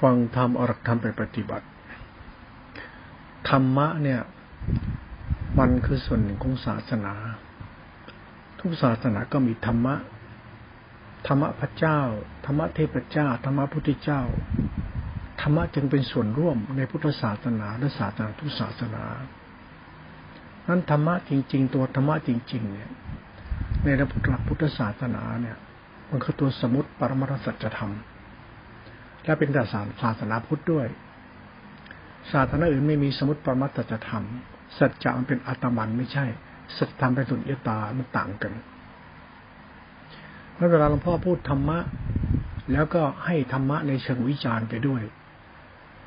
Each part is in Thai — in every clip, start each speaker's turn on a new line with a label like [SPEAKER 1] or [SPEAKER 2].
[SPEAKER 1] ฟังธรรมอรักธรรมไปปฏิบัติ ธรรมะเนี่ย มันคือส่วนหนึ่งของศาสนา ทุกศาสนาก็มีธรรมะ ธรรมะพระเจ้า ธรรมะเทพเจ้า ธรรมะพุทธเจ้า ธรรมะจึงเป็นส่วนร่วมในพุทธศาสนาและศาสนาทุกศาสนานั้นธรรมะจริง ๆ ตัวธรรมะจริง ๆ เนี่ย ในระบบหลักพุทธศาสนาเนี่ย มันคือตัวสมุติปรมรสัจธรรม และเป็นศาสศาสนาพุทธด้วย ศาสนาอื่นไม่มีสมุติปรมัตถธรรม สัจจะมันเป็นอัตมันไม่ใช่ สัจธรรมเป็นสุญญตา มันต่างกันเมื่อเวลาหลวงพ่อพูดธรรมะ แล้วก็ให้ธรรมะในเชิงวิจารณ์ไปด้วย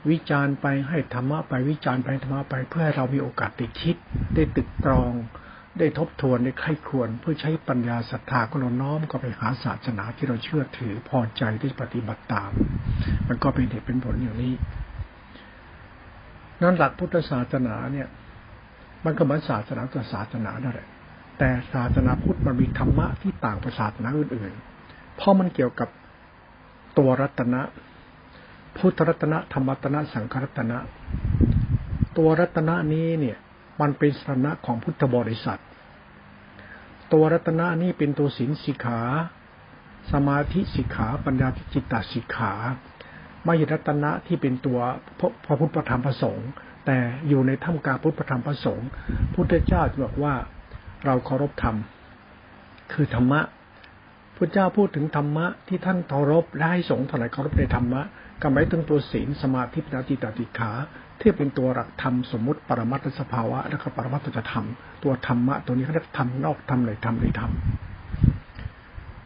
[SPEAKER 1] วิจารณ์ไปให้ธรรมะไปวิจารณ์ไปธรรมะไปเพื่อให้เรามีโอกาสได้คิดได้ตึกตรอง ได้ทบทวนได้ไข้ควรเพื่อใช้ปัญญาศรัทธาก็เราน้อมก็ไปหาศาสนาที่เราเชื่อถือพอใจที่ปฏิบัติตาม มันก็เป็นเหตุเป็นผลอย่างนี้ นั้นหลักพุทธศาสนาเนี่ย มันก็เหมือนศาสนากับศาสนานั่นแหละแต่ศาสนาพุทธมันมีธรรมะที่ต่างจากศาสนาอื่นๆเพราะมันเกี่ยวกับตัวรัตนะ พุทธรัตนะธรรมรัตนะสังฆรัตนะ ตัวรัตนะนี้เนี่ย มันเป็นสถานะของพุทธบริษัท ตัวรัตนะนี่เป็นตัวศีลสิกขา สมาธิสิกขา ปัญญาจิตตสิกขาไม่ใช่รัตนะที่เป็นตัวพระพุทธธรรมประสงค์ แต่อยู่ในถ้ำกาพุทธธรรมประสงค์ พุทธเจ้าบอกว่าเราเคารพธรรม คือธรรมะพระเจ้าพูดถึงธรรมะที่ท่านเคารพและให้สงฆ์ถลายเคารพในธรรมะก็หมายถึงตัวศีลสมาธิปัญญาจิตติขา ที่เป็นตัวหลักธรรมสมมติปรมัตถสภาวะแล้วก็ปรมัตถธรรม ตัวธรรมะตัวนี้เขาเรียกธรรมนอกธรรมในธรรมในธรรม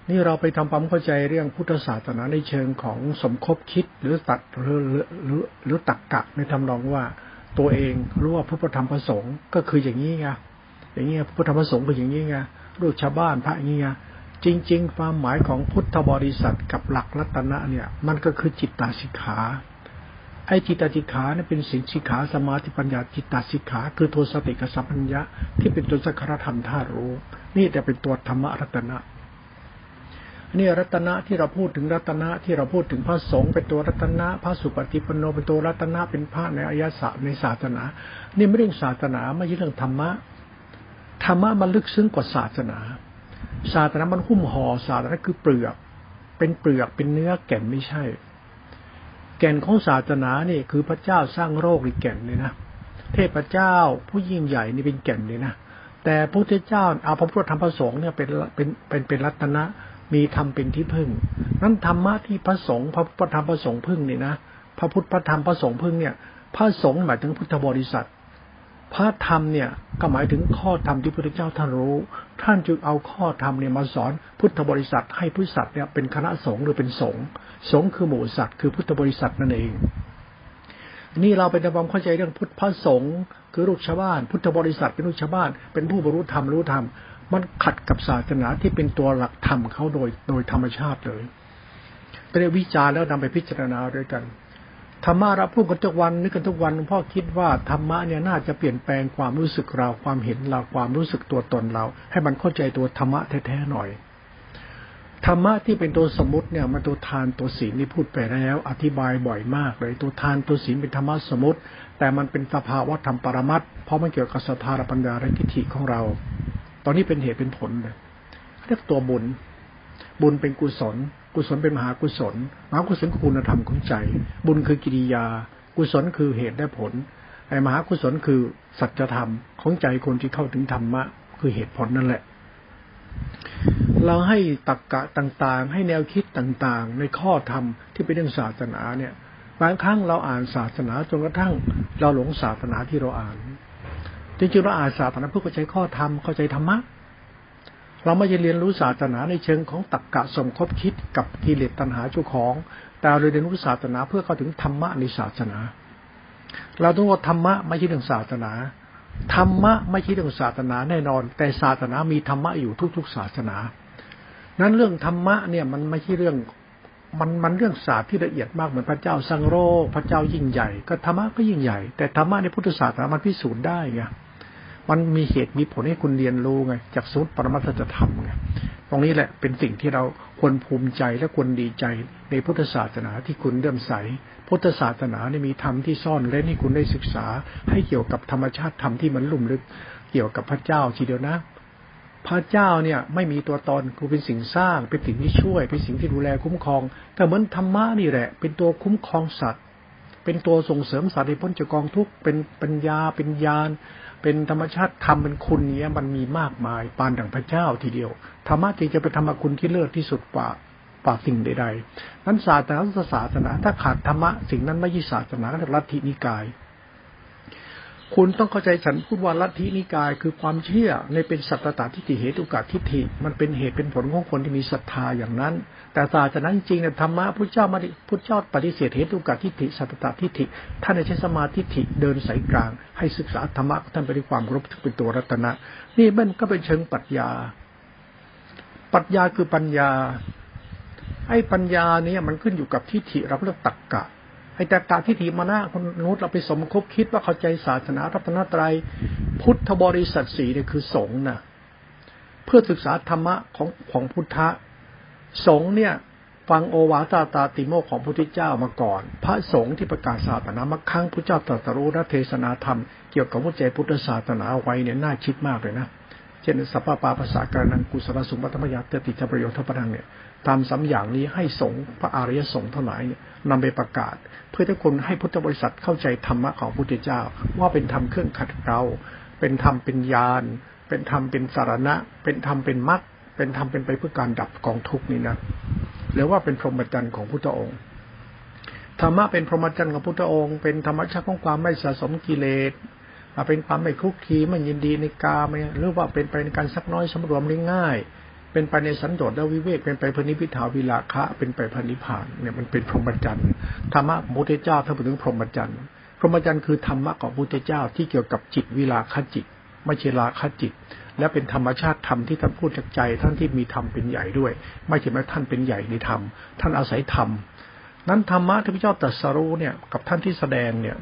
[SPEAKER 1] นี่เราไปทำความเข้าใจเรื่องพุทธศาสนาในเชิงของสมคบคิดหรือตัดหรือหรือหรือตักกะในทำนองว่าตัวเองรู้ว่าพุทธธรรมประสงค์ก็คืออย่างนี้ไงอย่างนี้พุทธธรรมประสงค์คืออย่างนี้ไงรูปชาวบ้านพระอย่างนี้ไงจริง ๆ ความหมายของพุทธบริษัทกับหลักรัตนะเนี่ย มันก็คือจิตตาสิกขา ไอ้จิตตสิกขาเนี่ยเป็นสินสิกขาสมาธิปัญญาจิตตสิกขาคือตัวสติกสัมปัญญะที่เป็นตัวสักขรธรรมธาตุรู้ นี่จะเป็นตัวธรรมรัตนะนี่รัตนะที่เราพูดถึงรัตนะที่เราพูดถึงพระสงฆ์เป็นตัวรัตนะพระสุปฏิปโนเป็นตัวรัตนะเป็นพระในอายะสะในศาสนา นี่ไม่เรื่องศาสนาไม่ใช่เรื่องธรรมะธรรมะมันลึกซึ้งกว่าศาสนา ศาสนามันหุ้มห่อศาสนาคือเปลือก เป็นเปลือกเป็นเนื้อแก่นไม่ใช่ แก่นของศาสนาเนี่ยคือพระเจ้าสร้างโลกหรือแก่นเลยนะเทพเจ้าผู้ยิ่งใหญ่นี่เป็นแก่นเลยนะแต่พระพุทธเจ้าเอาพระพุทธธรรมประสงค์เนี่ยเป็นเป็นเป็นเป็นรัตนะมีธรรมเป็นที่พึ่ง นั้นธรรมะที่พระสงฆ์พระพุทธธรรมประสงค์พึ่งเนี่ยนะพระพุทธพระธรรมพระสงฆ์พึ่งเนี่ย พระสงฆ์หมายถึงพุทธบริษัท พระธรรมเนี่ยก็หมายถึงข้อธรรมที่พระพุทธเจ้าท่านรู้ ท่านจึงเอาข้อธรรมเนี่ยมาสอนพุทธบริษัทให้พุทธสัตว์เนี่ยเป็นคณะสงฆ์หรือเป็นสงฆ์สงฆ์คือหมู่สัตว์คือพุทธบริษัทนั่นเอง นี่เราไปทำความเข้าใจเรื่องพุทธพระสงฆ์คือลูกชาวบ้าน พุทธบริษัทเป็นลูกชาวบ้าน เป็นผู้บรรลุธรรมรู้ธรรม มันขัดกับศาสนาที่เป็นตัวหลักธรรมเขาโดยโดยธรรมชาติเลยได้วิจารณ์แล้วนำไปพิจารณาด้วยกัน ธรรมะเราพูดกันทุกวันนึกกันทุกวันพ่อคิดว่าธรรมะเนี่ยน่าจะเปลี่ยนแปลงความรู้สึกเราความเห็นเราความรู้สึกตัวตนเรา ให้มันเข้าใจตัวธรรมะแท้ๆหน่อยธรรมะที่เป็นตัวสมมติเนี่ยมันตัวทานตัวศีลนี่พูดไปแล้ว อธิบายบ่อยมากเลยตัวทานตัวศีลเป็นธรรมะสมมติ แต่มันเป็นสภาวะธรรมปรมัตเพราะมันเกี่ยวกับสถารปัญญาและทิฏฐิของเรา ตอนนี้เป็นเหตุเป็นผลเลยเรียกตัวบุญ บุญเป็นกุศล กุศลเป็นมหากุศลมหากุศลคุณธรรมของใจ บุญคือกิริยา กุศลคือเหตุและผลไอ้มหากุศลคือสัจธรรมของใจคนที่เข้าถึงธรรมะ คือเหตุผลนั่นแหละ เราให้ตักกะต่างๆ ให้แนวคิดต่างๆ ในข้อธรรมที่เป็นเรื่องศาสนาเนี่ยบางครั้งเราอ่านศาสนาจนกระทั่ง เราหลงศาสนาที่เราอ่านจริงๆเราอ่านศาสนาเพื่อเข้าใจข้อธรรมเข้าใจธรรมะ เราไม่จะเรียนรู้ศาสนาในเชิงของตรรกกะสมคบคิดกับกิเลสตัณหาเจ้าของ แต่เราเรียนรู้ศาสนาเพื่อเข้าถึงธรรมะในศาสนา เราต้องว่าธรรมะไม่ใช่เรื่องศาสนา ธรรมะไม่ใช่เรื่องศาสนาแน่นอน แต่ศาสนามีธรรมะอยู่ทุก ๆ ศาสนา นั้นเรื่องธรรมะเนี่ยมันไม่ใช่เรื่องมันมันเรื่องศาสตร์ที่ละเอียดมากเหมือนพระเจ้าสังโรพระเจ้ายิ่งใหญ่ ก็ธรรมะก็ยิ่งใหญ่ แต่ธรรมะในพุทธศาสนามันพิสูจน์ได้ไง มันมีเหตุมีผลให้คุณเรียนรู้ไงจากสุตรปรมัตถธรรมไงตรงนี้แหละเป็นสิ่งที่เราควรภูมิใจและควรดีใจในพุทธศาสนาที่คุณเริ่มใส พุทธศาสนาเนี่ยมีธรรมที่ซ่อนเร้นให้คุณได้ศึกษา ให้เกี่ยวกับธรรมชาติธรรมที่มันลุ่มลึก เกี่ยวกับพระเจ้าทีเดียวนะ พระเจ้าเนี่ยไม่มีตัวตนคือเป็นสิ่งสร้างเป็นสิ่งที่ช่วย เป็นสิ่งที่ดูแลคุ้มครองแต่เหมือนธรรมะนี่แหละ เป็นตัวคุ้มครองสัตว์ เป็นตัวส่งเสริมสัตว์ให้พ้นจากกองทุกข์เป็นปัญญาเป็นญาณ เป็นธรรมชาติธรรมเป็นคุณเนี้ยมันมีมากมาย ปานดังพระเจ้าทีเดียวธรรมะจึงจะเป็นธรรมคุณที่เลิศที่สุดกว่าป่าสิ่งใดๆนั้นศาสนาศาสนาถ้าขาดธรรมะสิ่งนั้นไม่ใช่ศาสนาก็เรียกลัทธินิกาย คุณต้องเข้าใจฉันพูดว่าลัทธินิกาย คือความเชื่อในเป็นสัตตตทิฏฐิเหตุกาทิฏฐิ มันเป็นเหตุเป็นผลของคนที่มีศรัทธาอย่างนั้น แต่ศาสนาจริงเนี่ยธรรมะพระเจ้ามาพุทธเจ้าปฏิเสธเหตุกาทิฏฐิสัตตตทิฏฐิท่านใช้สมาธิฐิเดินสายกลาง ให้ศึกษาธรรมะท่านไปด้วยความรบถึงเป็นตัวรัตนะ นี่มันก็เป็นเชิงปรัชญาปรัชญาคือปัญญาไอ้ปัญญาเนี่ยมันขึ้นอยู่กับทิฏฐิเราเรียกตักกะ ไอ้แต่ตาทิฏฐิมานะคนนุษย์เราไปสมคบคิดว่าเข้าใจศาสนารัตนตรัย พุทธบริษัทสีเนี่ยคือสงฆ์นะเพื่อศึกษาธรรมะของของพุทธะสงฆ์เนี่ย ฟังโอวาตาตาติโมของพระพุทธเจ้ามาก่อน พระสงฆ์ที่ประกาศศาสนามาครั้งพระเจ้าตรัสรู้และเทศนาธรรมเกี่ยวกับวัจเจพุทธศาสนาไว้เนี่ยน่าคิดมากเลยนะเช่นสัพพปาภาษาการนังกุศลสุมัตมยาเตติจประโยชน์ทัพพังเนี่ย ตามสามอย่างนี้ให้สงพระอริยสงฆ์ทั้งหลายนำไปประกาศ เพื่อให้คนให้พุทธบริษัทเข้าใจธรรมะของพระพุทธเจ้า ว่าเป็นธรรมเครื่องขัดเกลาเป็นธรรมเป็นญาณเป็นธรรมเป็นสารณะ เป็นธรรมเป็นมรรคเป็นธรรมเป็นไปเพื่อการดับกองทุกนี้นะหรือว่าเป็นพรหมจรรย์ของพุทธองค์ธรรมะเป็นพรหมจรรย์ของพุทธองค์ เป็นธรรมชาติของความไม่สะสมกิเลสเป็นความไม่คุกคีไม่ยินดีในกาไม่หรือว่าเป็นไปในการสักน้อยสำรวมง่าย เป็นไปในสันโดษและวิเวกเป็นไปพนิพิธาวิลาคะ เป็นไปพนิพานเนี่ยมันเป็นพรหมจรรย์ธรรมะพุทธเจ้าถ้าพูดถึงพรหมจรรย์พรหมจรรย์คือธรรมะของพุทธเจ้าที่เกี่ยวกับจิตวิลาคจิตไม่ใช่ลาคจิต และเป็นธรรมชาติธรรมที่ท่านพูดจากใจท่านที่มีธรรมเป็นใหญ่ด้วย ไม่ใช่ว่าท่านเป็นใหญ่ในธรรมท่านอาศัยธรรมนั้นธรรมะที่พระเจ้าตรัสรู้เนี่ยกับท่านที่แสดงเนี่ย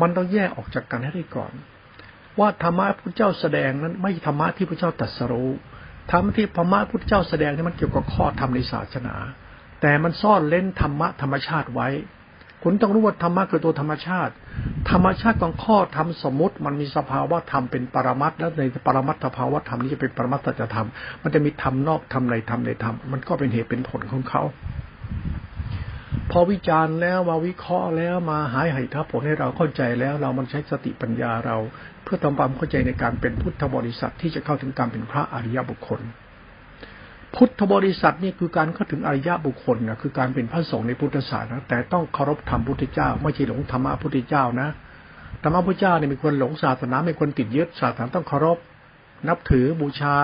[SPEAKER 1] มันต้องแยกออกจากกันให้ได้ก่อน ว่าธรรมะพระเจ้าแสดงนั้นไม่ธรรมะที่พระเจ้าตรัสรู้ ธรรมที่พระมาพุทธเจ้าแสดงนี่มันเกี่ยวกับข้อธรรมในศาสนา แต่มันซ่อนเล่นธรรมะธรรมชาติไว้ คุณต้องรู้ว่าธรรมะคือตัวธรรมชาติ ธรรมชาติของข้อธรรมสมมติ มันมีสภาวะธรรมเป็นปรมัตแล้วในปรมัตถภาวะธรรมนี้จะเป็นปรมัตถธรรม มันจะมีธรรมนอกธรรมในธรรมในธรรมมันก็เป็นเหตุเป็นผลของเขาพอวิจารณ์แล้วมาวิเคราะห์แล้วมาหายไหทับผลให้เราเข้าใจแล้ว เรามันใช้สติปัญญาเรา พื่อทำความเข้าใจในการเป็นพุทธบริษัทที่จะเข้าถึงการเป็นพระอริยบุคคล พุทธบริษัทนี่คือการเข้าถึงอริยบุคคลนะคือการเป็นพระสงฆ์ในพุทธศาสนาแต่ต้องเคารพธรรมพุทธเจ้า ไม่ใช่หลงธรรมะพุทธเจ้านะธรรมะพุทธเจ้าเนี่ยมีคนหลงศาสนาไม่คนติดยึดศาสนาต้องเคารพ นับถือบูชา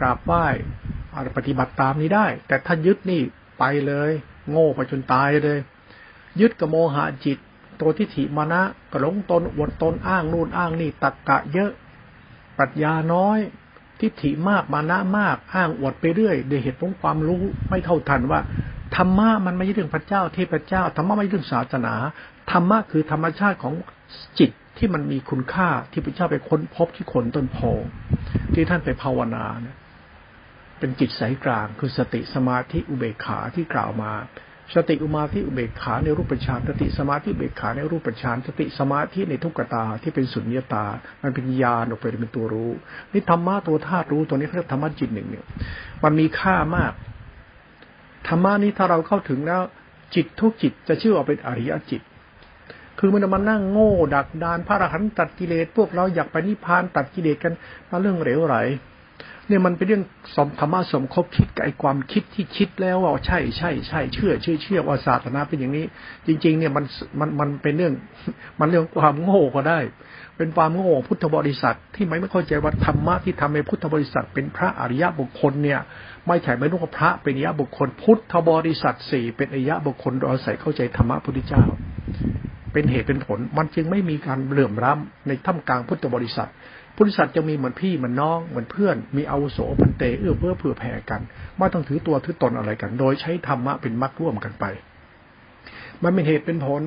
[SPEAKER 1] กราบไหว้ปฏิบัติตามนี้ได้ แต่ถ้ายึดนี่ไปเลย โง่ไปจนตายเลย ยึดกับโมหะจิต ตัวทิฏฐิมานะกระหลงตนอวดตนอ้างนู่นอ้างนี่ตักกะเยอะ ปรัชญาน้อย ทิฏฐิมากมานะมากอ้างอวดไปเรื่อยโดยเหตุผลความรู้ไม่เท่าทันว่าธรรมะมันไม่ใช่เรื่องพระเจ้าเทพเจ้าธรรมะไม่ใช่เรื่องศาสนาธรรมะคือธรรมชาติของจิตที่มันมีคุณค่าที่พระเจ้าไปค้นพบที่คนต้นโพที่ท่านไปภาวนาเนี่ยเป็นจิตสายกลางคือสติสมาธิอุเบกขาที่กล่าวมา สติอุมาที่อุเบกขาในรูปฌานสติสมาธิเบกขาในรูปฌานสติสมาธิในทุกขตาที่เป็นสุญญตา มันเป็นญาณออกไปเป็นตัวรู้ นี่ธรรมะตัวธาตุรู้ตัวนี้เรียกธรรมะจิตหนึ่งเนี่ยมันมีค่ามากธรรมะนี้ถ้าเราเข้าถึงแล้ว จิตทุกจิตจะชื่อว่าเป็นอริยจิต คือมันมานั่งโง่ ดักดานพระอรหันต์ตัดกิเลสพวกเราอยากไปนิพพานตัดกิเลสกันมาเรื่องเหลวไหล เนี่ยมันเป็นเรื่องสมธรรมะสมคบคิดกับไอความคิดที่คิดแล้วว่าใช่ใช่ใช่เชื่อเชื่อเชื่อว่าศาสนาเป็นอย่างนี้ จริง ๆ เนี่ยมันมันมันเป็นเรื่อง มันเรื่องความโง่ก็ได้ เป็นความโง่พุทธบริษัท ที่ไม่ไม่เข้าใจว่าธรรมะที่ทำให้พุทธบริษัท เป็นพระอริยบุคคลเนี่ย ไม่ใช่ไม่รู้ว่าพระเป็นอริยบุคคล พุทธบริษัทสี่เป็นอริยบุคคลโดยอาศัยเข้าใจธรรมะพุทธเจ้า เป็นเหตุเป็นผล มันจึงไม่มีการเหลื่อมล้ำในท่ามกลางพุทธบริษัท บริษัทจะมีเหมือนพี่เหมือนน้องเหมือนเพื่อน มีอาวุโสพันเตเอื้อเพื่อเผื่อแผ่กัน ไม่ต้องถือตัวถือตนอะไรกัน โดยใช้ธรรมะเป็นมรรคร่วมกันไป มันเป็นเหตุเป็นผล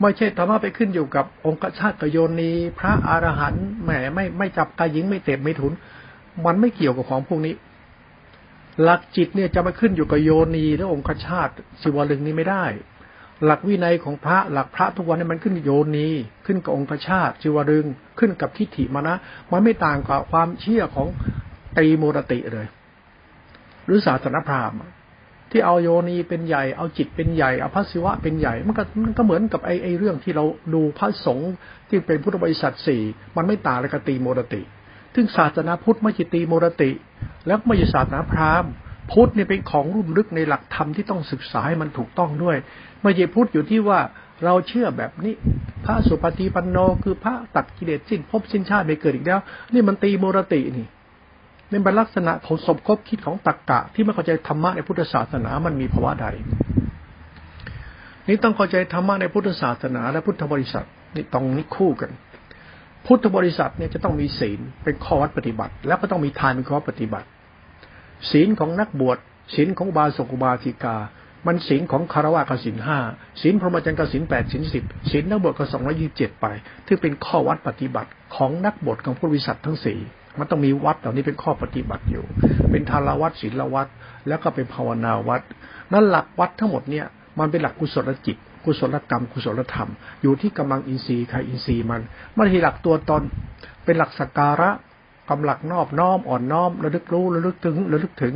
[SPEAKER 1] ไม่ใช่ธรรมะไปขึ้นอยู่กับองค์ชาติโยนีพระอรหันต์แหมไม่ไม่จับกายหญิงไม่เตะไม่ถุน มันไม่เกี่ยวกับของพวกนี้ หลักจิตเนี่ยจะมาขึ้นอยู่กับโยนีและองคชาติสิวลึงนี้ไม่ได้ หลักวินัยของพระหลักพระทุกวันนี้มันขึ้นโยนีขึ้นกับองคชาติสิวลึงขึ้นกับทิฏฐิมานะมันไม่ต่างกับความเชื่อของตีโมรติเลย หรือศาสนาพราหมณ์ที่เอาโยนีเป็นใหญ่เอาจิตเป็นใหญ่เอาพระศิวะเป็นใหญ่มันก็มันก็เหมือนกับไอ้ไอ้เรื่องที่เราดูพระสงฆ์ที่เป็นพุทธบริษัทสี่มันไม่ต่างเลยกับตีโมรติซึ่งศาสนาพุทธไม่ใช่ตีโมรติ แล้วไม่ใช่ศาสนาพราหมณ์พุทธเนี่ยเป็นของรุ่มลึกในหลักธรรมที่ต้องศึกษาให้มันถูกต้องด้วย ไม่ใช่พุทธอยู่ที่ว่าเราเชื่อแบบนี้ พระสุปฏิปันโนคือพระตัดกิเลสสิ้นภพสิ้นชาติไม่เกิดอีกแล้ว นี่มันตีโมรตินี่ในบรรลักษณะของสมคบคิดของตรกกะ ที่ไม่เข้าใจธรรมะในพุทธศาสนามันมีภาวะใด นี่ต้องเข้าใจธรรมะในพุทธศาสนา และพุทธบริษัทนี่ต้องนี่คู่กัน พุทธบริษัทเนี่ยจะต้องมีศีลเป็นข้อวัดปฏิบัติ แล้วก็ต้องมีทานเป็นข้อปฏิบัติ ศีลของนักบวชศีลของบาสกุบาสิกา มันศีลของคารวะกสินห้าศีลพรหมจรรย์กสินแปดศีลสิบศีลนักบวชก็สองร้อยี่สิบเจ็ดไปที่เป็นข้อวัดปฏิบัติของนักบวชของพุทธบริษัททั้งสี่มันต้องมีวัดเหล่านี้เป็นข้อปฏิบัติอยู่ เป็นทารวัดศีลวัดแล้วก็เป็นภาวนาวัดนั่นหลักวัดทั้งหมดเนี่ยมันเป็นหลักกุศลจิตกุศลกรรมกุศลธรรม อยู่ที่กำลังอินทรีย์ใครอินทรีย์มันไม่ใช่หลักตัวตนเป็นหลักสักการะกำหลังนอบน้อมอ่อนน้อมระลึกรู้ระลึกถึงระลึกถึง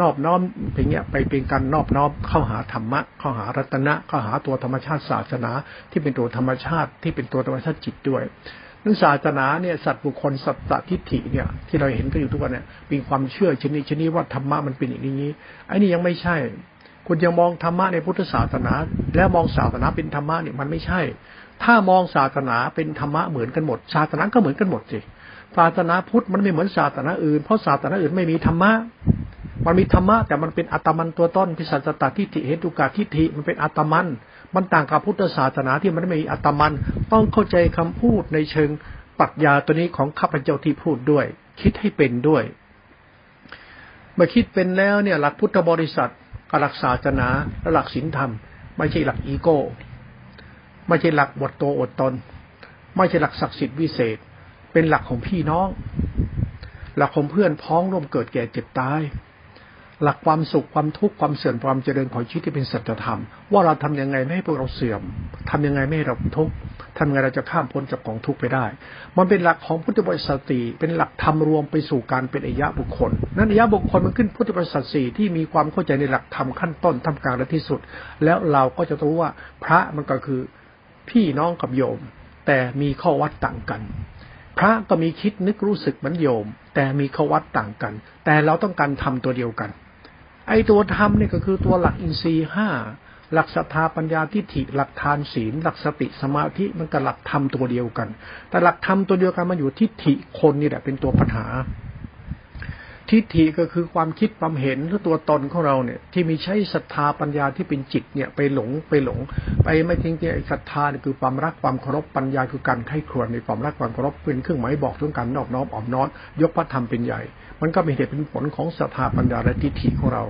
[SPEAKER 1] นอบน้อมเป็นเงี้ยไปเป็นการนอบน้อมเข้าหาธรรมะเข้าหารัตนะเข้าหาตัวธรรมชาติศาสนา ที่เป็นตัวธรรมชาติที่เป็นตัวธรรมชาติจิตด้วยนั่นศาสนาเนี่ยสัตว์บุคคลสัตตทิฏฐิเนี่ยที่เราเห็นกันอยู่ทุกวันเนี่ยเป็นความเชื่อชนิดชนิดว่าธรรมะมันเป็นอย่างนี้ไอ้นี่ยังไม่ใช่คุณยังมองธรรมะในพุทธศาสนา แล้วมองศาสนาเป็นธรรมะเนี่ยมันไม่ใช่ ถ้ามองศาสนาเป็นธรรมะเหมือนกันหมดศาสนาก็เหมือนกันหมดสิศาสนาพุทธมันไม่เหมือนศาสนาอื่นเพราะศาสนาอื่นไม่มีธรรมะ มันมีธรรมะแต่มันเป็นอัตมันตัวต้นพิสัจตทิฏฐิเหตุกาทิฏฐิมันเป็นอัตมัน มันต่างกับพุทธศาสนาที่มันไม่มีอัตมัน ต้องเข้าใจคำพูดในเชิงปรัชญาตัวนี้ของข้าพเจ้าที่พูดด้วย คิดให้เป็นด้วย เมื่อคิดเป็นแล้วเนี่ย หลักพุทธบริษัทกับหลักศาสนาและหลักศีลธรรม ไม่ใช่หลักอีโก้ ไม่ใช่หลักบทโตอดตน ไม่ใช่หลักศักดิ์สิทธิ์วิเศษ เป็นหลักของพี่น้อง หลักของเพื่อนพ้องร่วมเกิดแก่เจ็บตาย หลักความสุขความทุกข์ความเสื่อมความเจริญของชีวิตที่เป็นสัจธรรม ว่าเราทํำยังไงไม่ให้พวกเราเสื่อมทำยังไงไม่ให้เราทุกข์ทำยังไงเราจะข้ามพ้นจากกองทุกข์ไปได้ มันเป็นหลักของพุทธบริษัทสี่เป็นหลักธรรมรวมไปสู่การเป็นอายะบุคคล นั้นอายะบุคคลมันขึ้นพุทธบริษัทสี่ที่มีความเข้าใจในหลักธรรมขั้นต้นทำกลางและที่สุด แล้วเราก็จะรู้ว่าพระมันก็คือพี่น้องกับโยม แต่มีข้อวัดต่างกันพระก็มีคิดนึกรู้สึกเหมือนโยม แต่มีข้อวัดต่างกัน แต่เราต้องการทำตัวเดียวกัน ไอ้ตัวธรรมเนี่ยก็คือตัวหลักอินทรีย์ห้าหลักศรัทธาปัญญาทิฏฐิหลักทานศีล หลักสติสมาธิมันกับหลักธรรมตัวเดียวกัน แต่หลักธรรมตัวเดียวกันมันอยู่ทิฏฐิคนนี่แหละเป็นตัวปัญหา ทิฏฐิก็คือความคิดความเห็นหรือตัวตนของเราเนี่ย ที่มีใช้ศรัทธาปัญญาที่เป็นจิตเนี่ยไปหลงไปหลง ไปไม่ทิ้งที่ศรัทธาคือความรักความเคารพปัญญาคือการไข้ครวญในความรักความเคารพเป็นเครื่องหมายบอกถึงการนอบน้อมอ่อมน้อมยกพระธรรมเป็นใหญ่ มันก็เป็นเหตุเป็นผลของศรัทธาปัญญาและทิฏฐิของเรา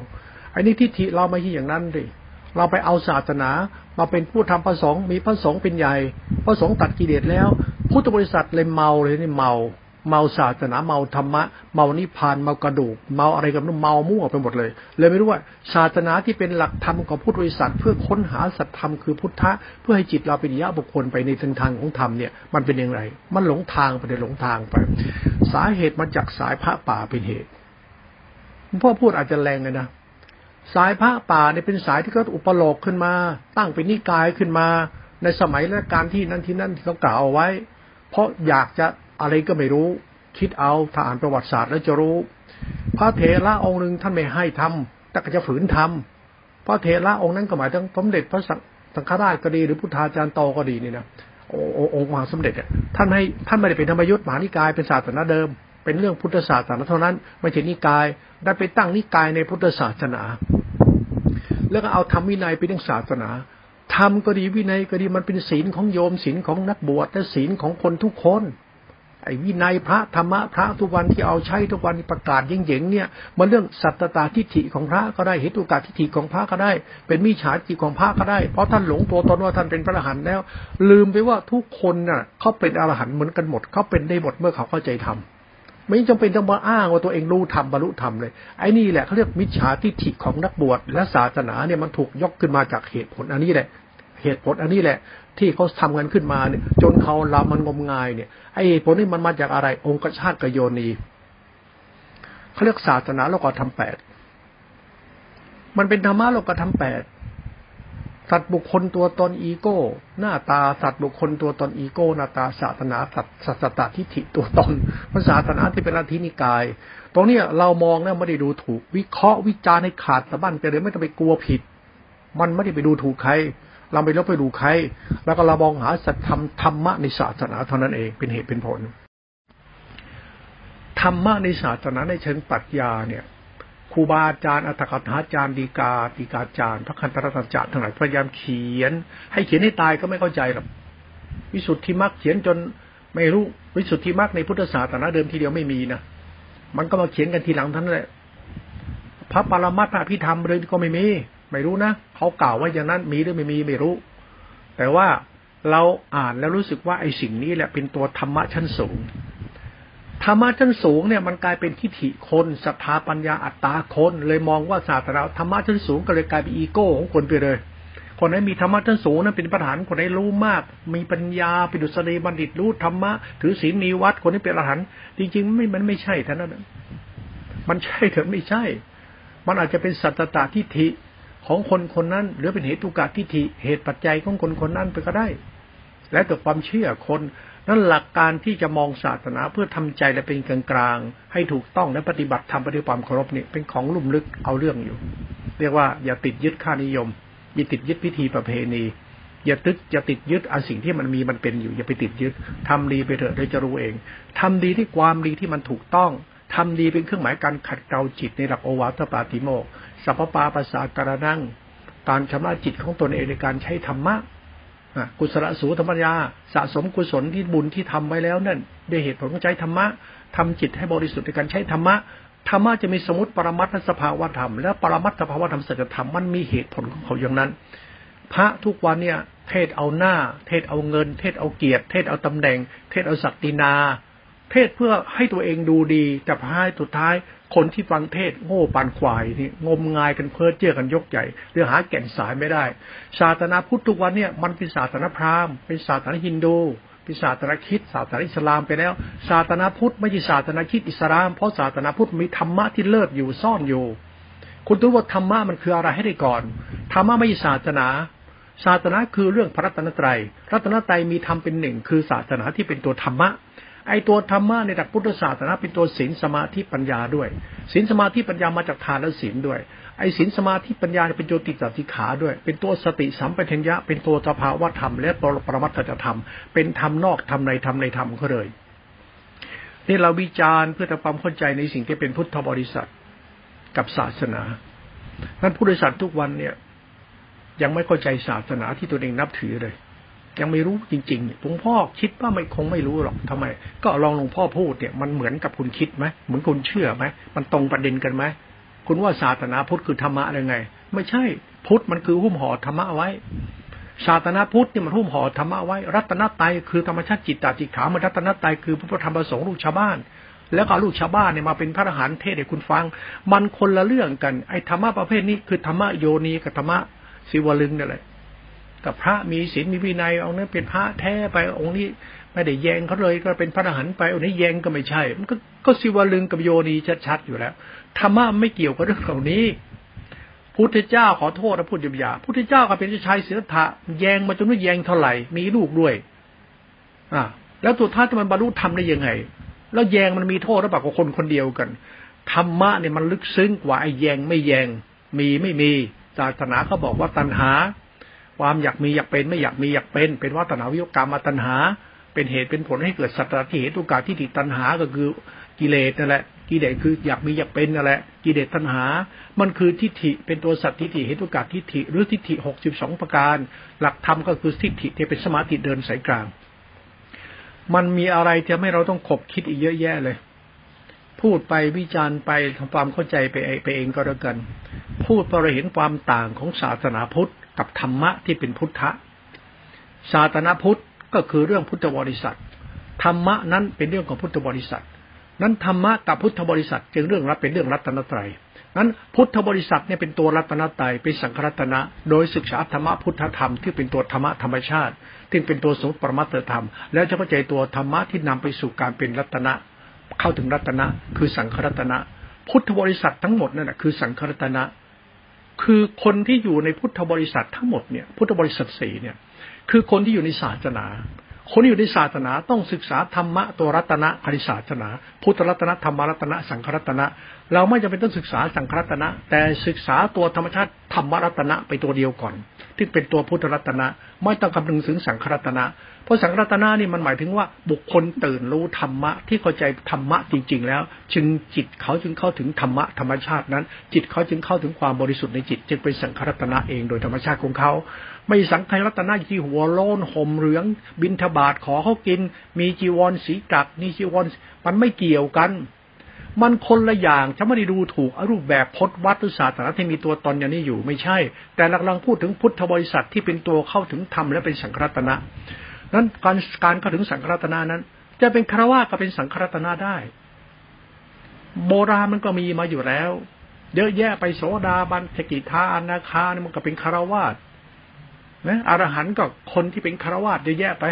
[SPEAKER 1] อันนี้ทิฏฐิเราไม่ใช่อย่างนั้นดิเราไปเอาศาสนามาเป็นผู้ทำพระสงฆ์มีพระสงฆ์เป็นใหญ่พระสงฆ์ตัดกิเลสแล้ว พุทธบริษัทเลยเมาเลยนี่เมา เมาศาสนาเมาธรรมะ เมานิพานเมากระดูก เมาอะไรกันนู้เมามั่วไปหมดเลย เลยไม่รู้ว่าศาสนาที่เป็นหลักธรรมของพุทธบริษัทเพื่อค้นหาสัจธรรมคือพุทธะเพื่อให้จิตเราเป็นญาบุคคลไปในทางทางของธรรมเนี่ยมันเป็นอย่างไร มันหลงทางไปในหลงทางไป สาเหตุมาจากสายพระป่าเป็นเหตุพ่อพูดอาจจะแรงเลยนะสายพระป่าเนี่ยเป็นสายที่เขาอุปโลกขึ้นมา ตั้งเป็นนิกายขึ้นมา ในสมัยและการที่นั่นที่นั่นที่เขากล่าวเอาไว้ เพราะอยากจะ อะไรก็ไม่รู้ คิดเอาถ้าอ่านประวัติศาสตร์แล้วจะรู้ พระเถระองค์หนึ่งท่านไม่ให้ทำแต่ก็จะฝืนทำพระเถระองค์นั้นก็หมายถึงสมเด็จพระสังฆราชก็ดีหรือพุทธาจารย์โตก็ดีนี่นะองค์มหาสมเด็จเนี่ยท่านให้ท่านไม่ได้เป็นธรรมยุทธ์มหานิกายเป็นศาสนาเดิม เป็นเรื่องพุทธศาสนาเท่านั้น ไม่ใช่นิกาย ได้ไปตั้งนิกายในพุทธศาสนา แล้วก็เอาทำวินัยไปเรื่องศาสนาทำก็ดีวินัยก็ดีมันเป็นศีลของโยมศีลของนักบวชและศีลของคนทุกคน ไอ้วินัยพระธรรมะพระทุกวันที่เอาใช้ทุกวันประกาศเย่งๆเนี่ยมันเรื่องสัตตาทิฏฐิของพระก็ได้เหตุกาทิฏฐิของพระก็ได้ เป็นมิจฉาทิฏฐิของพระก็ได้ เพราะท่านหลงตัวตนว่าท่านเป็นพระอรหันต์แล้ว ลืมไปว่าทุกคนน่ะเขาเป็นอรหันต์เหมือนกันหมดเขาเป็นได้หมดเมื่อเขาเข้าใจธรรมไม่จำเป็นต้องมาอ้างว่าตัวเองรู้ธรรมบรรลุธรรมเลยไอ้นี่แหละเขาเรียกมิจฉาทิฏฐิของนักบวชและศาสนาเนี่ยมันถูกยกขึ้นมาจากเหตุผลอันนี้แหละ เหตุผลอันนี้แหละ ที่เขาทำกันขึ้นมาเนี่ย จนเขาเรามันงมงายเนี่ยไอ้เหตุผลนี้มันมาจากอะไร องค์ชาติกโยนีเขาเรียกศาสนาโลกธรรมแปดมันเป็นธรรมะโลกธรรมแปดสัตว์บุคคลตัวตนอีโก้ หน้าตาสัตว์บุคคลตัวตนอีโก้ หน้าตาศาสนาสัตสัตตทิฏฐิตัวตนมันศาสนาที่เป็นลัทธินิกาย ตรงนี้เรามองนะไม่ได้ดูถูก วิเคราะห์วิจารณ์ให้ขาดสะบั้นไปเลยไม่ต้องไปกลัวผิด มันไม่ได้ไปดูถูกใคร เราไปลบไปดูใคร แล้วก็เรามองหาสัจธรรมธรรมะในศาสนาเท่านั้นเองเป็นเหตุเป็นผล ธรรมะในศาสนาในเชิงปรัชญาเนี่ยครูบาอาจารย์อัตถกถาจารย์ดีกาดีกาจารย์ พระคันตรัตจารย์ทั้งหลายพยายามเขียน ให้เขียนให้ตายก็ไม่เข้าใจหรอกวิสุทธิมรรคเขียนจนไม่รู้วิสุทธิมรรคในพุทธศาสนาเดิมทีเดียวไม่มีนะมันก็มาเขียนกันทีหลังท่านแหละพระปรมัตถพิธรรมเลยก็ไม่มี ไม่รู้นะเขากล่าวว่าอย่างนั้นมีหรือไม่มีไม่รู้ แต่ว่าเราอ่านแล้วรู้สึกว่าไอ้สิ่งนี้แหละเป็นตัวธรรมะชั้นสูงธรรมะชั้นสูงเนี่ยมันกลายเป็นทิฏฐิคนศรัทธาปัญญาอัตตาคน เลยมองว่าศาสนาธรรมะชั้นสูงก็เลยกลายเป็นอีโก้ของคนไปเลย คนไหนมีธรรมะชั้นสูงนั้นเป็นประธานคนไหนรู้มาก มีปัญญาเป็นดุษฎีบัณฑิตรู้ธรรมะถือศีลมีวัดคนนี้เป็นอรหันต์จริงๆไม่มันไม่ใช่ท่านนั้นมันใช่เถอะไม่ใช่ มันอาจจะเป็นสัตตตาทิฏฐิ ของคนคนนั้น หรือเป็นเหตุตุกาทิฏฐิเหตุปัจจัยของคนคนนั้นไปก็ได้ แล้วแต่ความเชื่อคนนั่นหลักการที่จะมองศาสนาเพื่อทำใจและเป็นกลางกลางให้ถูกต้องและปฏิบัติทำปฏิบัติความเคารพนี่เป็นของลุ่มลึกเอาเรื่องอยู่ เรียกว่าอย่าติดยึดค่านิยม อย่าติดยึดพิธีประเพณี อย่าตึกอย่าติดยึดอันสิ่งที่มันมีมันเป็นอยู่ อย่าไปติดยึดทำดีไปเถอะเดี๋ยวจะรู้เองทำดีที่ความดีที่มันถูกต้องทำดีเป็นเครื่องหมายการขัดเกลาจิตในหลักโอวาทปาติโมก สัพพปาปัสสะการนั่ง การชำระจิตของตนเองในการใช้ธรรมะกุศลสูธรรมยาสะสมกุศลที่บุญที่ทำไว้แล้วนั่นด้วยเหตุผลของใจธรรมะทำจิตให้บริสุทธิ์ในการใช้ธรรมะธรรมะจะมีสมุติปรมัตถสภาวธรรมและปรมัตถภาวธรรมสัจธรรมมันมีเหตุผลของเขาอย่างนั้น พระทุกวันเนี่ยเทศเอาหน้า เทศเอาเงิน เทศเอาเกียรติ เทศเอาตำแหน่ง เทศเอาศักดินา เทศเพื่อให้ตัวเองดูดีแต่พายสุดท้าย คนที่ฟังเทศโง่ปานควายนี่งมงายกันเพ้อเจ้อกันยกใหญ่หรือหาแก่นสายไม่ได้ ศาสนาพุทธทุกวันเนี่ยมันเป็นศาสนาพราหมณ์เป็นศาสนาฮินดูเป็นศาสนาคิดศาสนาอิสลามไปแล้ว ศาสนาพุทธไม่ใช่ศาสนาคิดอิสลาม เพราะศาสนาพุทธมีธรรมะที่เลิศอยู่ซ่อนอยู่ คุณรู้ว่าธรรมะมันคืออะไรให้ได้ก่อนธรรมะไม่ใช่ศาสนาศาสนาคือเรื่องพระรัตนตรัย รัตนตรัยมีธรรมเป็นหนึ่งคือศาสนาที่เป็นตัวธรรมะ ไอตัวธรรมะในหลักพุทธศาสนาเป็นตัวศีลสมาธิปัญญาด้วยศีลสมาธิปัญญามาจากทานและศีลด้วย ไอศีลสมาธิปัญญาเป็นตัวติสัติขาด้วย เป็นตัวสติสัมปชัญญะ เป็นตัวสภาวะธรรม และตัวปรมัตถธรรม เป็นธรรมนอกธรรมในธรรมในธรรมเขาเลยนี่เราวิจารณ์เพื่อทำความเข้าใจในสิ่งที่เป็นพุทธบริษัทกับศาสนานั้นผู้บริษัททุกวันเนี่ย ยังไม่เข้าใจศาสนาที่ตัวเองนับถือเลย ยังไม่รู้จริงๆหลวงพ่อคิดว่าไม่คงไม่รู้หรอกทำไม ก็ลองหลวงพ่อพูดเนี่ยมันเหมือนกับคุณคิดไหมเหมือนคุณเชื่อไหมมันตรงประเด็นกันไหมคุณว่าศาสนาพุทธคือธรรมะอะไรไง ไม่ใช่พุทธมันคือหุ้มห่อธรรมะไว้ศาสนาพุทธนี่มันหุ้มห่อธรรมะไว้ รัตนตรัยคือธรรมชาติจิตตาจิตขามันรัตนตรัยคือพระธรรมประสงค์ลูกชาวบ้าน แล้วก็ลูกชาวบ้านเนี่ยมาเป็นพระอรหันต์เทศให้คุณฟัง มันคนละเรื่องกันไอ้ธรรมะประเภทนี้คือธรรมะโยนีกับธรรมะสิวลึงนี่แหละ กับพระมีศีลมีวินัยเองค์นั้นเป็นพระแท้ไปองค์นี้ไม่ได้แยงเขาเลยก็เป็นพระอรหันต์ไปองค์นี้แยงก็ไม่ใช่ มันก็ก็สิวลึงกับโยนีชัดๆอยู่แล้วธรรมะไม่เกี่ยวกับเรื่องเหล่านี้พุทธเจ้าขอโทษนะพูดยาพุทธเจ้าก็เป็นชายเสือถะแยงมาจนว่าแยงเท่าไหร่มีลูกด้วย อ่า แล้วตัวท่านมันบรรลุธรรมได้ยังไง แล้วแยงมันมีโทษหรือเปล่ากับคนคนเดียวกันธรรมะเนี่ยมันลึกซึ้งกว่าไอ้แยงไม่แยง มีไม่มีศาสนาเขาบอกว่าตัณหา ความอยากมีอยากเป็นไม่อยากมีอยากเป็น เป็นวัฏนาวิยกรรมตัณหา เป็นเหตุเป็นผลให้เกิดสัตตที่เหตุกาที่ติตัณหาก็คือกิเลสนั่นแหละกิเลสคืออยากมีอยากเป็นนั่นแหละกิเลสตัณหา มันคือทิฏฐิเป็นตัวสัตทิฏฐิเหตุกาทิฏฐิหรือทิฏฐิหกสิบสองประการ หลักธรรมก็คือทิฏฐิที่เป็นสมาธิเดินสายกลาง มันมีอะไรที่ไม่เราต้องขบคิดอีกเยอะแยะเลย พูดไปวิจารณ์ไปทำความเข้าใจไปไปเองก็แล้วกัน พูดพอเราเห็นความต่างของศาสนาพุทธ กับธรรมะที่เป็นพุทธะศาสนาพุทธก็คือเรื่องพุทธบริษัทธรรมะนั้นเป็นเรื่องของพุทธบริษัท นั้นธรรมะกับพุทธบริษัท จึงเรื่องรับเป็นเรื่องรัตนตรัยนั้นพุทธบริษัทเนี่ยเป็นตัวรัตนตรัยเป็นสังฆรัตนะ โดยศึกษาธรรมะพุทธธรรมที่เป็นตัวธรรมะธรรมชาติที่เป็นตัวสมุปรมัตธรรม แล้วจะเข้าใจตัวธรรมะที่นำไปสู่การเป็นรัตนะ เข้าถึงรัตนะ คือสังฆรัตนะ พุทธบริษัททั้งหมดนั่นแหะคือสังฆรัตนะ คือคนที่อยู่ในพุทธบริษัททั้งหมดเนี่ยพุทธบริษัทสี่เนี่ย คือคนที่อยู่ในศาสนา คนที่อยู่ในศาสนาต้องศึกษาธรรมะตัวรัตนะอริศาสนา พุทธรัตนะธรรมรัตนะสังขรัตนะ เราไม่จำเป็นต้องศึกษาสังขรัตนะ แต่ศึกษาตัวธรรมชาติธรรมรัตนะไปตัวเดียวก่อน ที่เป็นตัวพุทธรัตนะ ไม่ต้องคำนึงถึงสังขรัตนะ เพราะสังขรัตนะนี่มันหมายถึงว่าบุคคลตื่นรู้ธรรมะที่เข้าใจธรรมะจริง ๆ แล้ว จึงจิตเขาจึงเข้าถึงธรรมะธรรมชาตินั้น จิตเขาจึงเข้าถึงความบริสุทธิ์ในจิต จึงเป็นสังขรัตนะเองโดยธรรมชาติของเขา ไม่สังขรัตนะที่หัวโลนห่มเหลือง บินทบาทขอเขากิน มีจีวรสีกักนี่จีวรมันไม่เกี่ยวกัน มันคนละอย่างฉันไม่ได้ดูถูกอรูปแบบพจนวัตถุศาสนาที่มีตัวตนอย่างนี้อยู่ไม่ใช่ แต่กำลังพูดถึงพุทธบริษัทที่เป็นตัวเข้าถึงธรรมและเป็นสังฆรัตนะนั้นการการเข้าถึงสังฆรัตนะนั้น จะเป็นคารวะก็เป็นสังฆรัตนะได้ โบราณมันก็มีมาอยู่แล้วเยอะแยะไปโสดาบันสกิทาอนาคานี่มันก็เป็นคารวะ นะอรหันต์ก็คนที่เป็นคารวาสเยอะแยะไป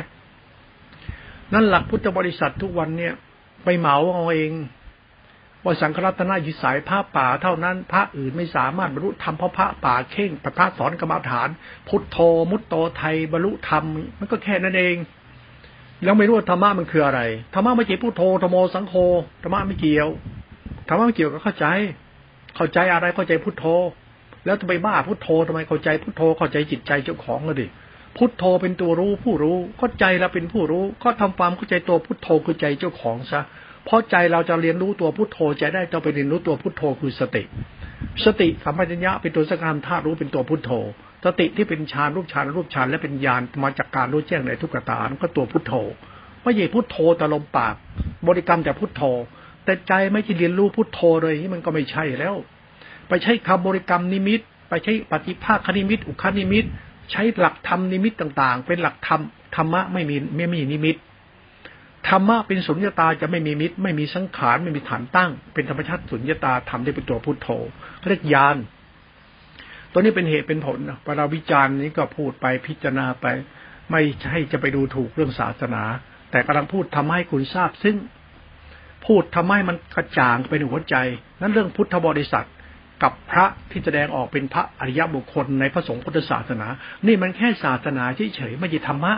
[SPEAKER 1] นั่นหลักพุทธบริษัททุกวันเนี่ย ไปเหมาเอาเอง ว่าสังฆรัตนายิสายพระป่าเท่านั้นพระอื่นไม่สามารถบรรลุธรรมเพราะพระป่าเข่งพระสอนกรรมฐาน พุทโธมุตโตไทยบรรลุธรรมมันก็แค่นั้นเอง แล้วไม่รู้ว่าธรรมะมันคืออะไรธรรมะไม่เกี่ยวพุทโธธรรมโมสังโฆธรรมะไม่เกี่ยวธรรมะไม่เกี่ยวกับเข้าใจ เข้าใจอะไรเข้าใจพุทโธ แล้วจะไปบ้าพุทโธทำไมเข้าใจพุทโธเข้าใจจิตใจเจ้าของเลยดิพุทโธเป็นตัวรู้ผู้รู้ก็ใจเราเป็นผู้รู้ ก็ทำความเข้าใจตัวพุทโธคือใจเจ้าของซะเพราะใจเราจะเรียนรู้ตัวพุทโธจะได้จะไปเรียนรู้ตัวพุทโธคือสติ สติสัมปชัญญะเป็นตัวสังขารธาตุรู้เป็นตัวพุทโธ สติที่เป็นฌานรูปฌานรูปฌานและเป็นญาณมาจากการรู้แจ้งในทุกขตาก็ตัวพุทโธไม่ใช่พุทโธแต่ลมปาก บริกรรมแต่พุทโธ แต่ใจไม่ใช่เรียนรู้พุทโธเลยนี่มันก็ไม่ใช่แล้ว ไปใช้คำบริกรรมนิมิต ไปใช้ปฏิภาคนิมิต อุคนิมิต ใช้หลักธรรมนิมิตต่างๆ เป็นหลักธรรมธรรมะไม่มีไม่มีนิมิตธรรมะเป็นสุญญตาจะไม่มีมิตร ไม่มีสังขารไม่มีฐานตั้ง เป็นธรรมชาติสุญญตาทำได้เป็นตัวพุทโธเรียกญาณตัวนี้เป็นเหตุเป็นผลนะปราวิจารณ์นี้ก็พูดไปพิจารณาไป ไม่ใช่จะไปดูถูกเรื่องศาสนา แต่กำลังพูดทำให้คุณทราบซึ่ง พูดทำให้มันกระจ่างเป็นหัวใจ นั้นเรื่องพุทธบริษัท กับพระที่แสดงออกเป็นพระอริยบุคคลในพระสงฆ์พุทธศาสนา นี่มันแค่ศาสนาเฉยๆไม่ใช่ธรรมะ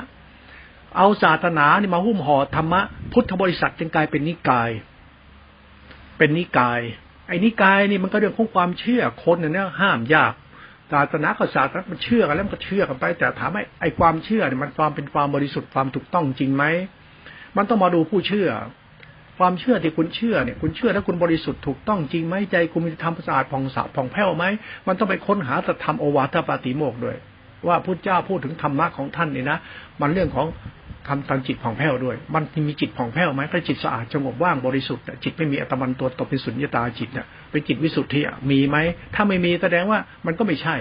[SPEAKER 1] เอาศาสนานี่มาหุ้มห่อธรรมะ พุทธบริษัทจึงกลายเป็นนิกาย เป็นนิกาย ไอ้นิกายนี่มันก็เรื่องของความเชื่อคนเนี่ยห้ามยากศาสนากับศาสนามันเชื่อกันแล้วมันก็เชื่อกันไป แต่ถามไอ้ไอ้ความเชื่อเนี่ยมันความเป็นความบริสุทธิ์ความถูกต้องจริงไหมมันต้องมาดูผู้เชื่อ ความเชื่อที่คุณเชื่อเนี่ยคุณเชื่อถ้าคุณบริสุทธิ์ถูกต้องจริงไหมใจคุณมีธรรมสะอาดผ่องสะผ่องแผ้วไหมมันต้องไปค้นหาสัธรรมโอวาทปาติโมกด้วย ว่าพุทธเจ้าพูดถึงธรรมะของท่านนี่นะมันเรื่องของทำทางจิตผ่องแผ้วด้วย มันมีจิตผ่องแผ้วไหมถ้าจิตสะอาดสงบว่างบริสุทธิ์จิตไม่มีอัตมันตัวตกเป็นสุญญตาจิตเนี่ยเป็นจิตวิสุทธิมีไหมถ้าไม่มีแสดงว่ามันก็ไม่ใช่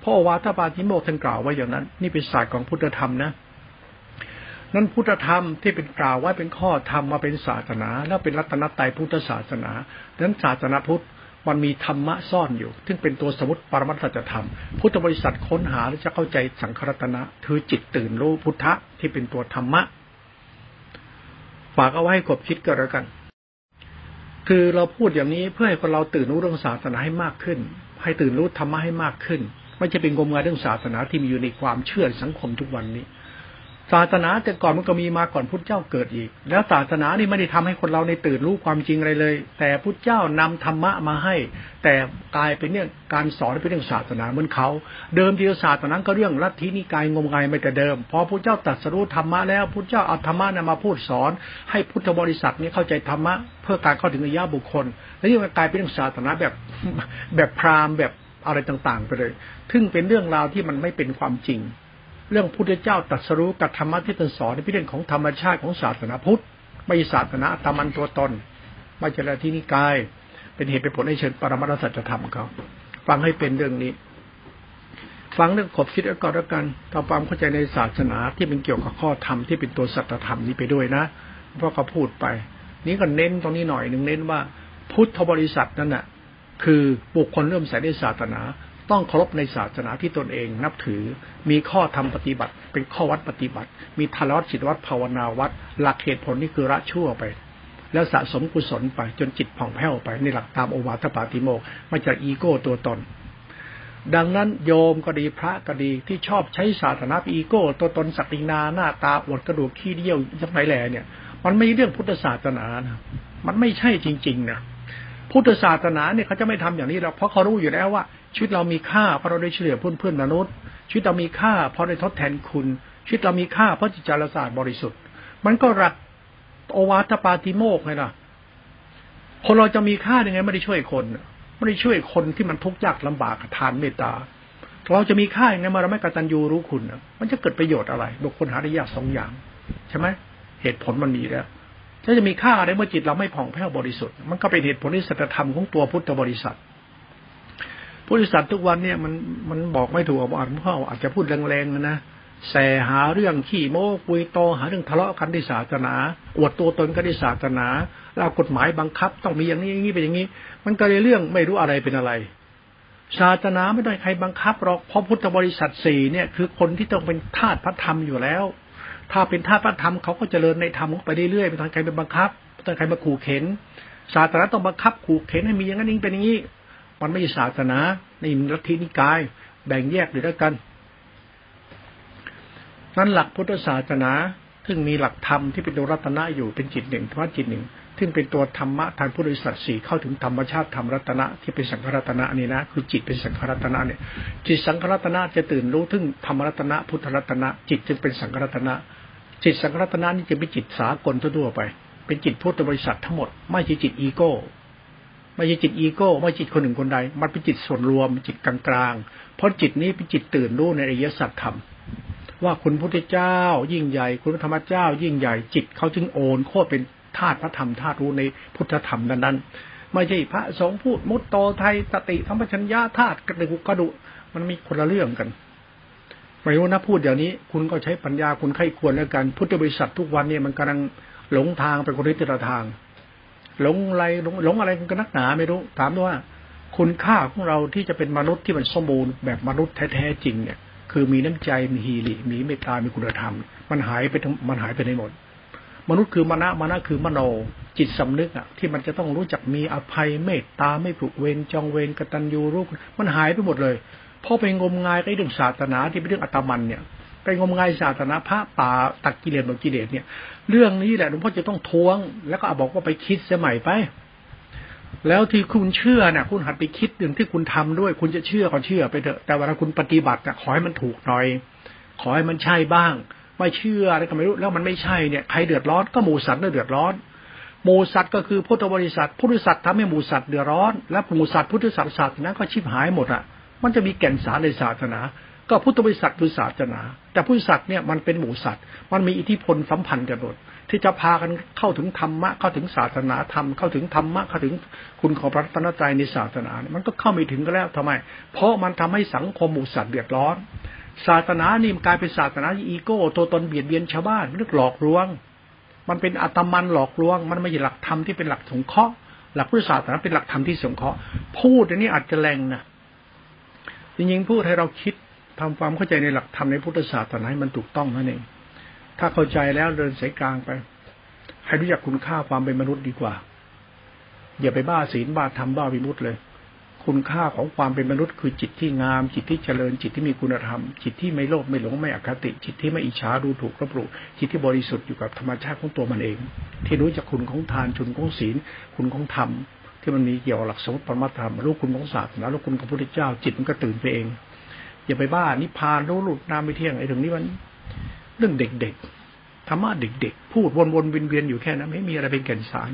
[SPEAKER 1] เพราะโอวาทปาติโมกท่านกล่าวไว้อย่างนั้น นี่เป็นศาสตร์ของพุทธธรรมนะ นั้นพุทธธรรมที่เป็นกล่าวไว้เป็นข้อธรรมมาเป็นศาสนา แล้วเป็นรัตนตรัยพุทธศาสนาดังนั้นศาสนาพุทธมันมีธรรมะซ่อนอยู่ ซึ่งเป็นตัวสมุติปรมัตถธรรม พุทธบริษัทค้นหาและจะเข้าใจสังขรัตนะคือจิตตื่นรู้พุทธะที่เป็นตัวธรรมะ ฝากเอาไว้ให้กบคิดก็แล้วกัน คือเราพูดอย่างนี้เพื่อให้คนเราตื่นรู้เรื่องศาสนาให้มากขึ้น ให้ตื่นรู้ธรรมะให้มากขึ้น ไม่จะเป็นงมงายเรื่องศาสนาที่มีอยู่ในความเชื่อสังคมทุกวันนี้ ศาสนาแต่ก่อนมันก็มีมาก่อนพุทธเจ้าเกิดอีก แล้วศาสนานี่ไม่ได้ทำให้คนเราในตื่นรู้ความจริงอะไรเลย แต่พุทธเจ้านำธรรมะมาให้ แต่กลายเป็นเนี่ยการสอนเป็นเรื่องศาสนาเหมือนเขาเดิมทีศาสตร์ตอนนั้นก็เรื่องลัทธินิกายงมงายไม่แต่เดิม พอพุทธเจ้าตรัสรู้ธรรมะแล้วพุทธเจ้าเอาธรรมะนมาพูดสอน ให้พุทธบริษัทนี้เข้าใจธรรมะเพื่อการเข้าถึงอริยบุคคล แล้วนี่มันกลายเป็นเรื่องศาสนาแบบแบบพราหมณ์แบบอะไรต่างๆ ไปเลย ซึ่งเป็นเรื่องราวที่มันไม่เป็นความจริง เรื่องพุทธเจ้าตรัสรู้กับธรรมะที่ตนสอนในพิเรื่องของธรรมชาติของศาสนาพุทธไม่ศาสนาตามันตัวตนไม่เจริญที่นิกาย เป็นเหตุเป็นผลให้เชิญปรมาสัจธรรมเขาฟังให้เป็นเรื่องนี้ ฟังเรื่องขบคิดแล้วก็แล้วกันทำความเข้าใจในศาสนาที่เป็นเกี่ยวกับข้อธรรมที่เป็นตัวสัจธรรมนี้ไปด้วยนะเพราะเขาพูดไป นี้ก็เน้นตรงนี้หน่อยหนึ่งเน้นว่า พุทธบริษัทนั่นน่ะคือบุคคลเริ่มใส่ในศาสนา ต้องเคารพในศาสนาที่ตนเองนับถือ มีข้อธรรมปฏิบัติ เป็นข้อวัดปฏิบัติ มีทารวัดจิตวัดภาวนาวัด หลักเหตุผลนี่คือละชั่วไป แล้วสะสมกุศลไปจนจิตผ่องแผ้วไปในหลักตามโอวาทปาติโมกมาจากอีโก้ตัวตน ดังนั้นโยมก็ดีพระก็ดีที่ชอบใช้ศาสนาอีโก้ ตัวตนศักดินาหน้าตาอวดกระดูกขี้เดี่ยวยังไงแหล่เนี่ย มันไม่เรื่องพุทธศาสนานะมันไม่ใช่จริง ๆนะพุทธศาสนาเนี่ยเขาจะไม่ทำอย่างนี้หรอกเพราะเขารู้อยู่แล้วว่า ชีวิตเรามีค่าเพราะเราได้เฉลี่ยเพื่อนเพื่อนมนุษย์ ชีวิตเรามีค่าเพราะได้ทดแทนคุณ ชีวิตเรามีค่าเพราะจิตใจเราสะอาดบริสุทธิ์ มันก็รักโอวาทปาติโมกไงล่ะ คนเราจะมีค่ายังไงไม่ได้ช่วยคนไม่ได้ช่วยคนที่มันทุกข์ยากลำบากทานเมตตา เราจะมีค่าย่างไงมาเราไม่กตัญญูรู้คุณมันจะเกิดประโยชน์อะไรบุคคลหาได้ยากสองอย่างใช่ไหมเหตุผลมันมีแล้วถ้าจะมีค่าอะไรเมื่อจิตเราไม่ผ่องแผ้วบริสุทธิ์ มันก็เป็นเหตุผลที่สัจธรรมของตัวพุทธบริษัท พุทธบริษัททุกวันเนี่ยมันมันบอกไม่ถูกอ่าพ่ออาจจะพูดแรงๆนะแสหาเรื่องขี้โม้คุยโตหาเรื่องทะเลาะกันที่ศาสนา อวดตัวตนก็ที่ศาสนาแล้วกฎหมายบังคับ ต้องมีอย่างนี้อย่างนี้เป็นอย่างนี้ มันก็เลยเรื่องไม่รู้อะไรเป็นอะไร ศาสนาไม่ได้ใครบังคับหรอกเพราะพุทธบริษัทสี่เนี่ยคือคนที่ต้องเป็นทาสพระธรรมอยู่แล้ว ถ้าเป็นท่าพระธรรมเขาก็เจริญในธรรมไปเรื่อยๆไม่ต้องใครไปบังคับไม่ต้องใครมาขู่เข็นศาสนาต้องบังคับขู่เข็นให้มีอย่างนั้นเองเป็นอย่างนี้ มันไม่ใช่ศาสนาในลัทธินิกาย แบ่งแยกอยู่ด้วยกัน นั้นหลักพุทธศาสนาซึ่งมีหลักธรรมที่เป็นตัวรัตนะอยู่เป็นจิตหนึ่งธรรมะจิตหนึ่งซึ่งเป็นตัวธรรมะทางพุทธศาสตร์สี่เข้าถึงธรรมชาติธรรมรัตนะที่เป็นสังขรัตนะนี่นะคือจิตเป็นสังขรัตนะเนี่ยจิตสังขรัตนะจะตื่นรู้ถึงธรรมรัตนะพุทธรัตนะ จิตจึงเป็นสังขรัตนะ จิตสังรัตนานี่จะเป็นจิตสากลทั่วไป เป็นจิตพุทธบริษัททั้งหมด ไม่ใช่จิตอีโก้ ไม่ใช่จิตอีโก้ไม่ใช่จิตคนหนึ่งคนใด มันเป็นจิตส่วนรวมจิตกลางๆ เพราะจิตนี้เป็นจิตตื่นรู้ในอริยสัจธรรม ว่าคุณพุทธเจ้า ยิ่งใหญ่ คุณธรรมเจ้า ยิ่งใหญ่จิตเขาจึงโอนโคตรเป็นธาตุพระธรรมธาตุรู้ในพุทธธรรมนั้นๆไม่ใช่พระสงฆ์พูดมุตโตไทยสติธรรมชัญญาธาตุกระดูกกระดูมันมีคนละเรื่องกันไม่รู้นะพูดอย่างนี้ คุณก็ใช้ปัญญาคุณไข้ควรแล้วกันพุทธบริษัททุกวันเนี่ยมันกำลังหลงทางไปคนที่ตทาง หลงอะไรหลงหลงอะไรกันนักหนาไม่รู้ ถามด้วยว่า คุณค่าของเราที่จะเป็นมนุษย์ที่มันสมบูรณ์แบบมนุษย์แท้ๆจริงเนี่ย คือมีน้ำใจมีฮีริมีเมตตามีคุณธรรม มันหายไปมันหายไปในหมด มนุษย์คือมณะมณะคือมโนจิตสำนึกอะที่มันจะต้องรู้จักมีอภัยเมตตาไม่ผูกเวรจองเวรกตัญญูรู้มันหายไปหมดเลยพราะไปงมงายไอ้เรื่องศาสนาที่เป็นเรื่องอัตมันเนี่ย ไปงมงายศาสนาพระป่าตักกิเลสบกิเลสเนี่ย เรื่องนี้แหละหลวงพ่อจะต้องทวง แล้วก็บอกว่าไปคิดเสียใหม่ไป แล้วที่คุณเชื่อเนี่ยคุณหัดไปคิดเรื่องที่คุณทำด้วย คุณจะเชื่อก็เชื่อไปเถอะแต่เวลาคุณปฏิบัติขอให้มันถูกหน่อย ขอให้มันใช่บ้าง ไม่เชื่ออะไรก็ไม่รู้แล้วมันไม่ใช่เนี่ยใครเดือดร้อนก็หมูสัตว์เดือดร้อนหมูสัตว์ก็คือพุทธบริษัทพุทธสัตว์ทำให้หมูสัตว์เดือดร้อน และหมูสัตว์พุทธสัตว์ศาสนาก็ชิบหายหมดอะ มันจะมีแก่นสารในศาสนา ก็พุทธบริษัทคือศาสนา แต่พุทธศาสตร์เนี่ยมันเป็นหมู่สัตว์ มันมีอิทธิพลสัมพันธ์กันหมดที่จะพากันเข้าถึงธรรมะเข้าถึงศาสนาธรรมเข้าถึงธรรมะเข้าถึงคุณของพระตนตรัยในศาสนา มันก็เข้าไม่ถึงก็แล้วทำไม เพราะมันทำให้สังคมหมู่สัตว์เดือดร้อน ศาสนานี่มันกลายเป็นศาสนาอีโก้ตัวตนเบียดเบียนชาวบ้านเรื่องหลอกลวง มันเป็นอัตมันหลอกลวง มันไม่ใช่หลักธรรมที่เป็นหลักสงเคราะห์หลักพุทธศาสนาเป็นหลักธรรมที่สงเคราะห์พูดอันนี้อาจจะแรงนะจริงๆพูดให้เราคิด ทำความเข้าใจในหลักธรรมในพุทธศาสนาให้มันถูกต้องนั่นเอง ถ้าเข้าใจแล้วเดินสายกลางไป ให้รู้จักคุณค่าความเป็นมนุษย์ดีกว่า อย่าไปบ้าศีลบ้าธรรมบ้าวิมุตเลย คุณค่าของความเป็นมนุษย์คือจิตที่งาม จิตที่เจริญ จิตที่มีคุณธรรม จิตที่ไม่โลภไม่หลงไม่อคติ จิตที่ไม่อิจฉาดูถูกรบหลู่จิตที่บริสุทธิ์อยู่กับธรรมชาติของตัวมันเอง ที่รู้จักคุณของทานชุนของศีล คุณของธรรมที่มันมีเกี่ยวหลักสมมติปรมาธรรมรู้คุณของศาสนารู้คุณของพระพุทธเจ้า จิตมันก็ตื่นไปเอง อย่าไปบ้านิพานรู้หลุดนามไม่เที่ยงไอ้ตรงนี้มัน เรื่องเด็กๆธรรมะเด็กๆ พูดวนๆเวียนๆอยู่แค่นั้นไม่มีอะไรเป็นแก่นสาร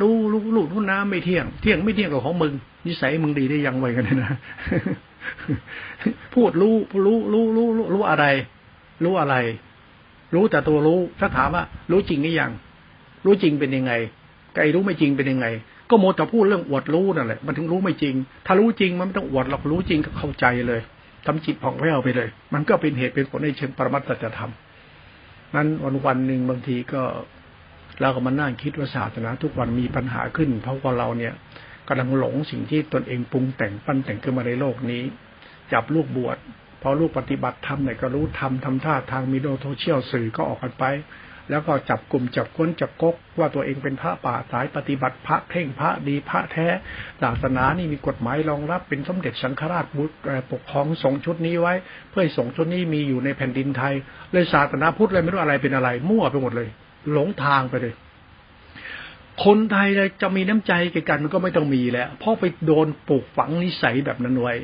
[SPEAKER 1] รู้รู้รู้รู้น้ำไม่เที่ยง เที่ยงไม่เที่ยงกับของมึง นิสัยมึงดีได้ยังไวกันนะพูดรู้รู้รู้รู้รู้อะไร รู้อะไร รู้แต่ตัวรู้ถ้าถามว่า รู้จริงหรือยัง รู้จริงเป็นยังไงไกรู้ไม่จริงเป็นยังไง ก็โมแต่พูดเรื่องอวดรู้นั่นแหละมันถึงรู้ไม่จริง ถ้ารู้จริงมันไม่ต้องอวดหรอกรู้จริงก็เข้าใจเลย ทำจิตผ่องแผ้วไปเลย มันก็เป็นเหตุเป็นผลในเชิงปรมัตถธรรม นั้นวันวันหนึ่งบางทีก็เราก็มานั่งคิดว่าศาสนาทุกวันมีปัญหาขึ้น เพราะว่าเราเนี่ยกำลังหลงสิ่งที่ตนเองปรุงแต่งปั้นแต่งขึ้นมาในโลกนี้ จับลูกบวชพอลูกปฏิบัติธรรมเนี่ยก็รู้ทำทำท่าทางมีโลโซเชียลสื่อก็ออกกันไป แล้วก็จับกลุ่มจับก้นจับกกว่าตัวเองเป็นพระป่าสายปฏิบัติพระเพ่งพระดีพระแท้ศาสนานี่มีกฎหมายรองรับเป็นสมเด็จสังฆราชบุตรปกครองสงชุดนี้ไว้ เพื่อสงชุดนี้มีอยู่ในแผ่นดินไทย เลยศาสนาพุทธเลยไม่รู้อะไรเป็นอะไร มั่วไปหมดเลย หลงทางไปเลย คนไทยเลยจะมีน้ำใจกันมันก็ไม่ต้องมีแล้วเพราะไปโดนปลูกฝังนิสัยแบบนั้นไว้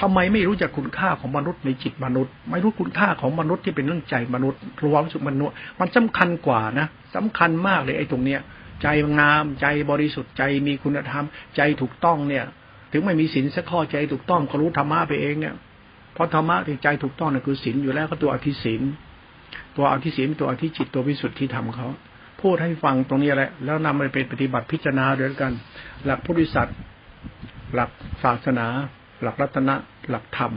[SPEAKER 1] ทำไมไม่รู้จักคุณค่าของมนุษย์ในจิตมนุษย์ ไม่รู้คุณค่าของมนุษย์ที่เป็นเรื่องใจมนุษย์รวมสุขมนุษย์ มันสำคัญกว่านะสำคัญมากเลยไอ้ตรงเนี้ย ใจงามใจบริสุทธิ์ใจมีคุณธรรม ใจถูกต้องเนี่ย ถึงไม่มีศีลสักข้อใจถูกต้องก็รู้ธรรมะไปเองเนี่ยเพราะธรรมะที่ใจถูกต้องเนี่ยคือศีลอยู่แล้วก็ตัวอธิศีลตัวอธิศีลตัวอธิจิตตัววิสุทธิธรรมเขาพูดให้ฟังตรงนี้แหละ แล้วนำไปเป็นปฏิบัติพิจารณาด้วยกัน หลักพุทธิสัตว์หลักศาสนา หลักรัตนะหลักธรรม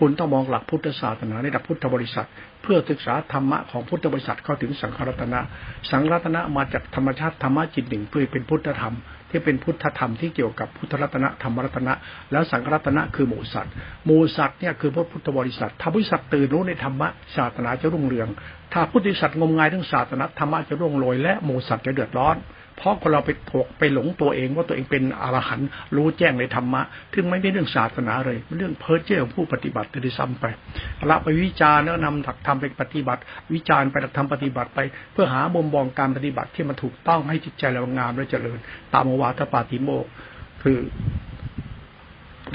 [SPEAKER 1] คุณต้องมองหลักพุทธศาสนาในดับพุทธบริษัท เพื่อศึกษาธรรมะของพุทธบริษัทเข้าถึงสังฆรัตนะ สังฆรัตนะมาจากธรรมชาติธรรมะจิตหนึ่งเพื่อเป็นพุทธธรรม ที่เป็นพุทธธรรมที่เกี่ยวกับพุทธรัตนะธรรมรัตนะ แล้วสังฆรัตนะคือหมูสัตว์หมูสัตว์เนี่ยคือพระพุทธบริษัทถ้าบริษัทตื่นรู้ในธรรมะศาสนาจะรุ่งเรือง ถ้าพุทธบริษัทงมงายเรื่องศาสนาธรรมะจะร่วงโรยและหมูสัตว์จะเดือดร้อน เพราะคนเราไปถกไปหลงตัวเองว่าตัวเองเป็นอรหันต์รู้แจ้งในธรรมะซึ่งไม่เป็นเรื่องศาสนาเลยเป็นเรื่องเพ้อเจ้อของผู้ปฏิบัติที่ซ้ำไปละไปวิจารณ์แล้วนำหลักธรรมไปปฏิบัติ วิจารณ์ไปหลักธรรมปฏิบัติไป เพื่อหามุมมองการปฏิบัติที่มันถูกต้องให้จิตใจเรางามและเจริญ ตามวาทปาติโมกคือ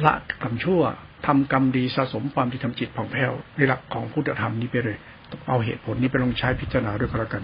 [SPEAKER 1] ละกรรมชั่วทำกรรมดีสะสมความที่ทำจิตผ่องแผ้วในหลักของพุทธธรรมนี้ไปเลยเอาเหตุผลนี้ไปลองใช้พิจารณาด้วยกันแล้วกัน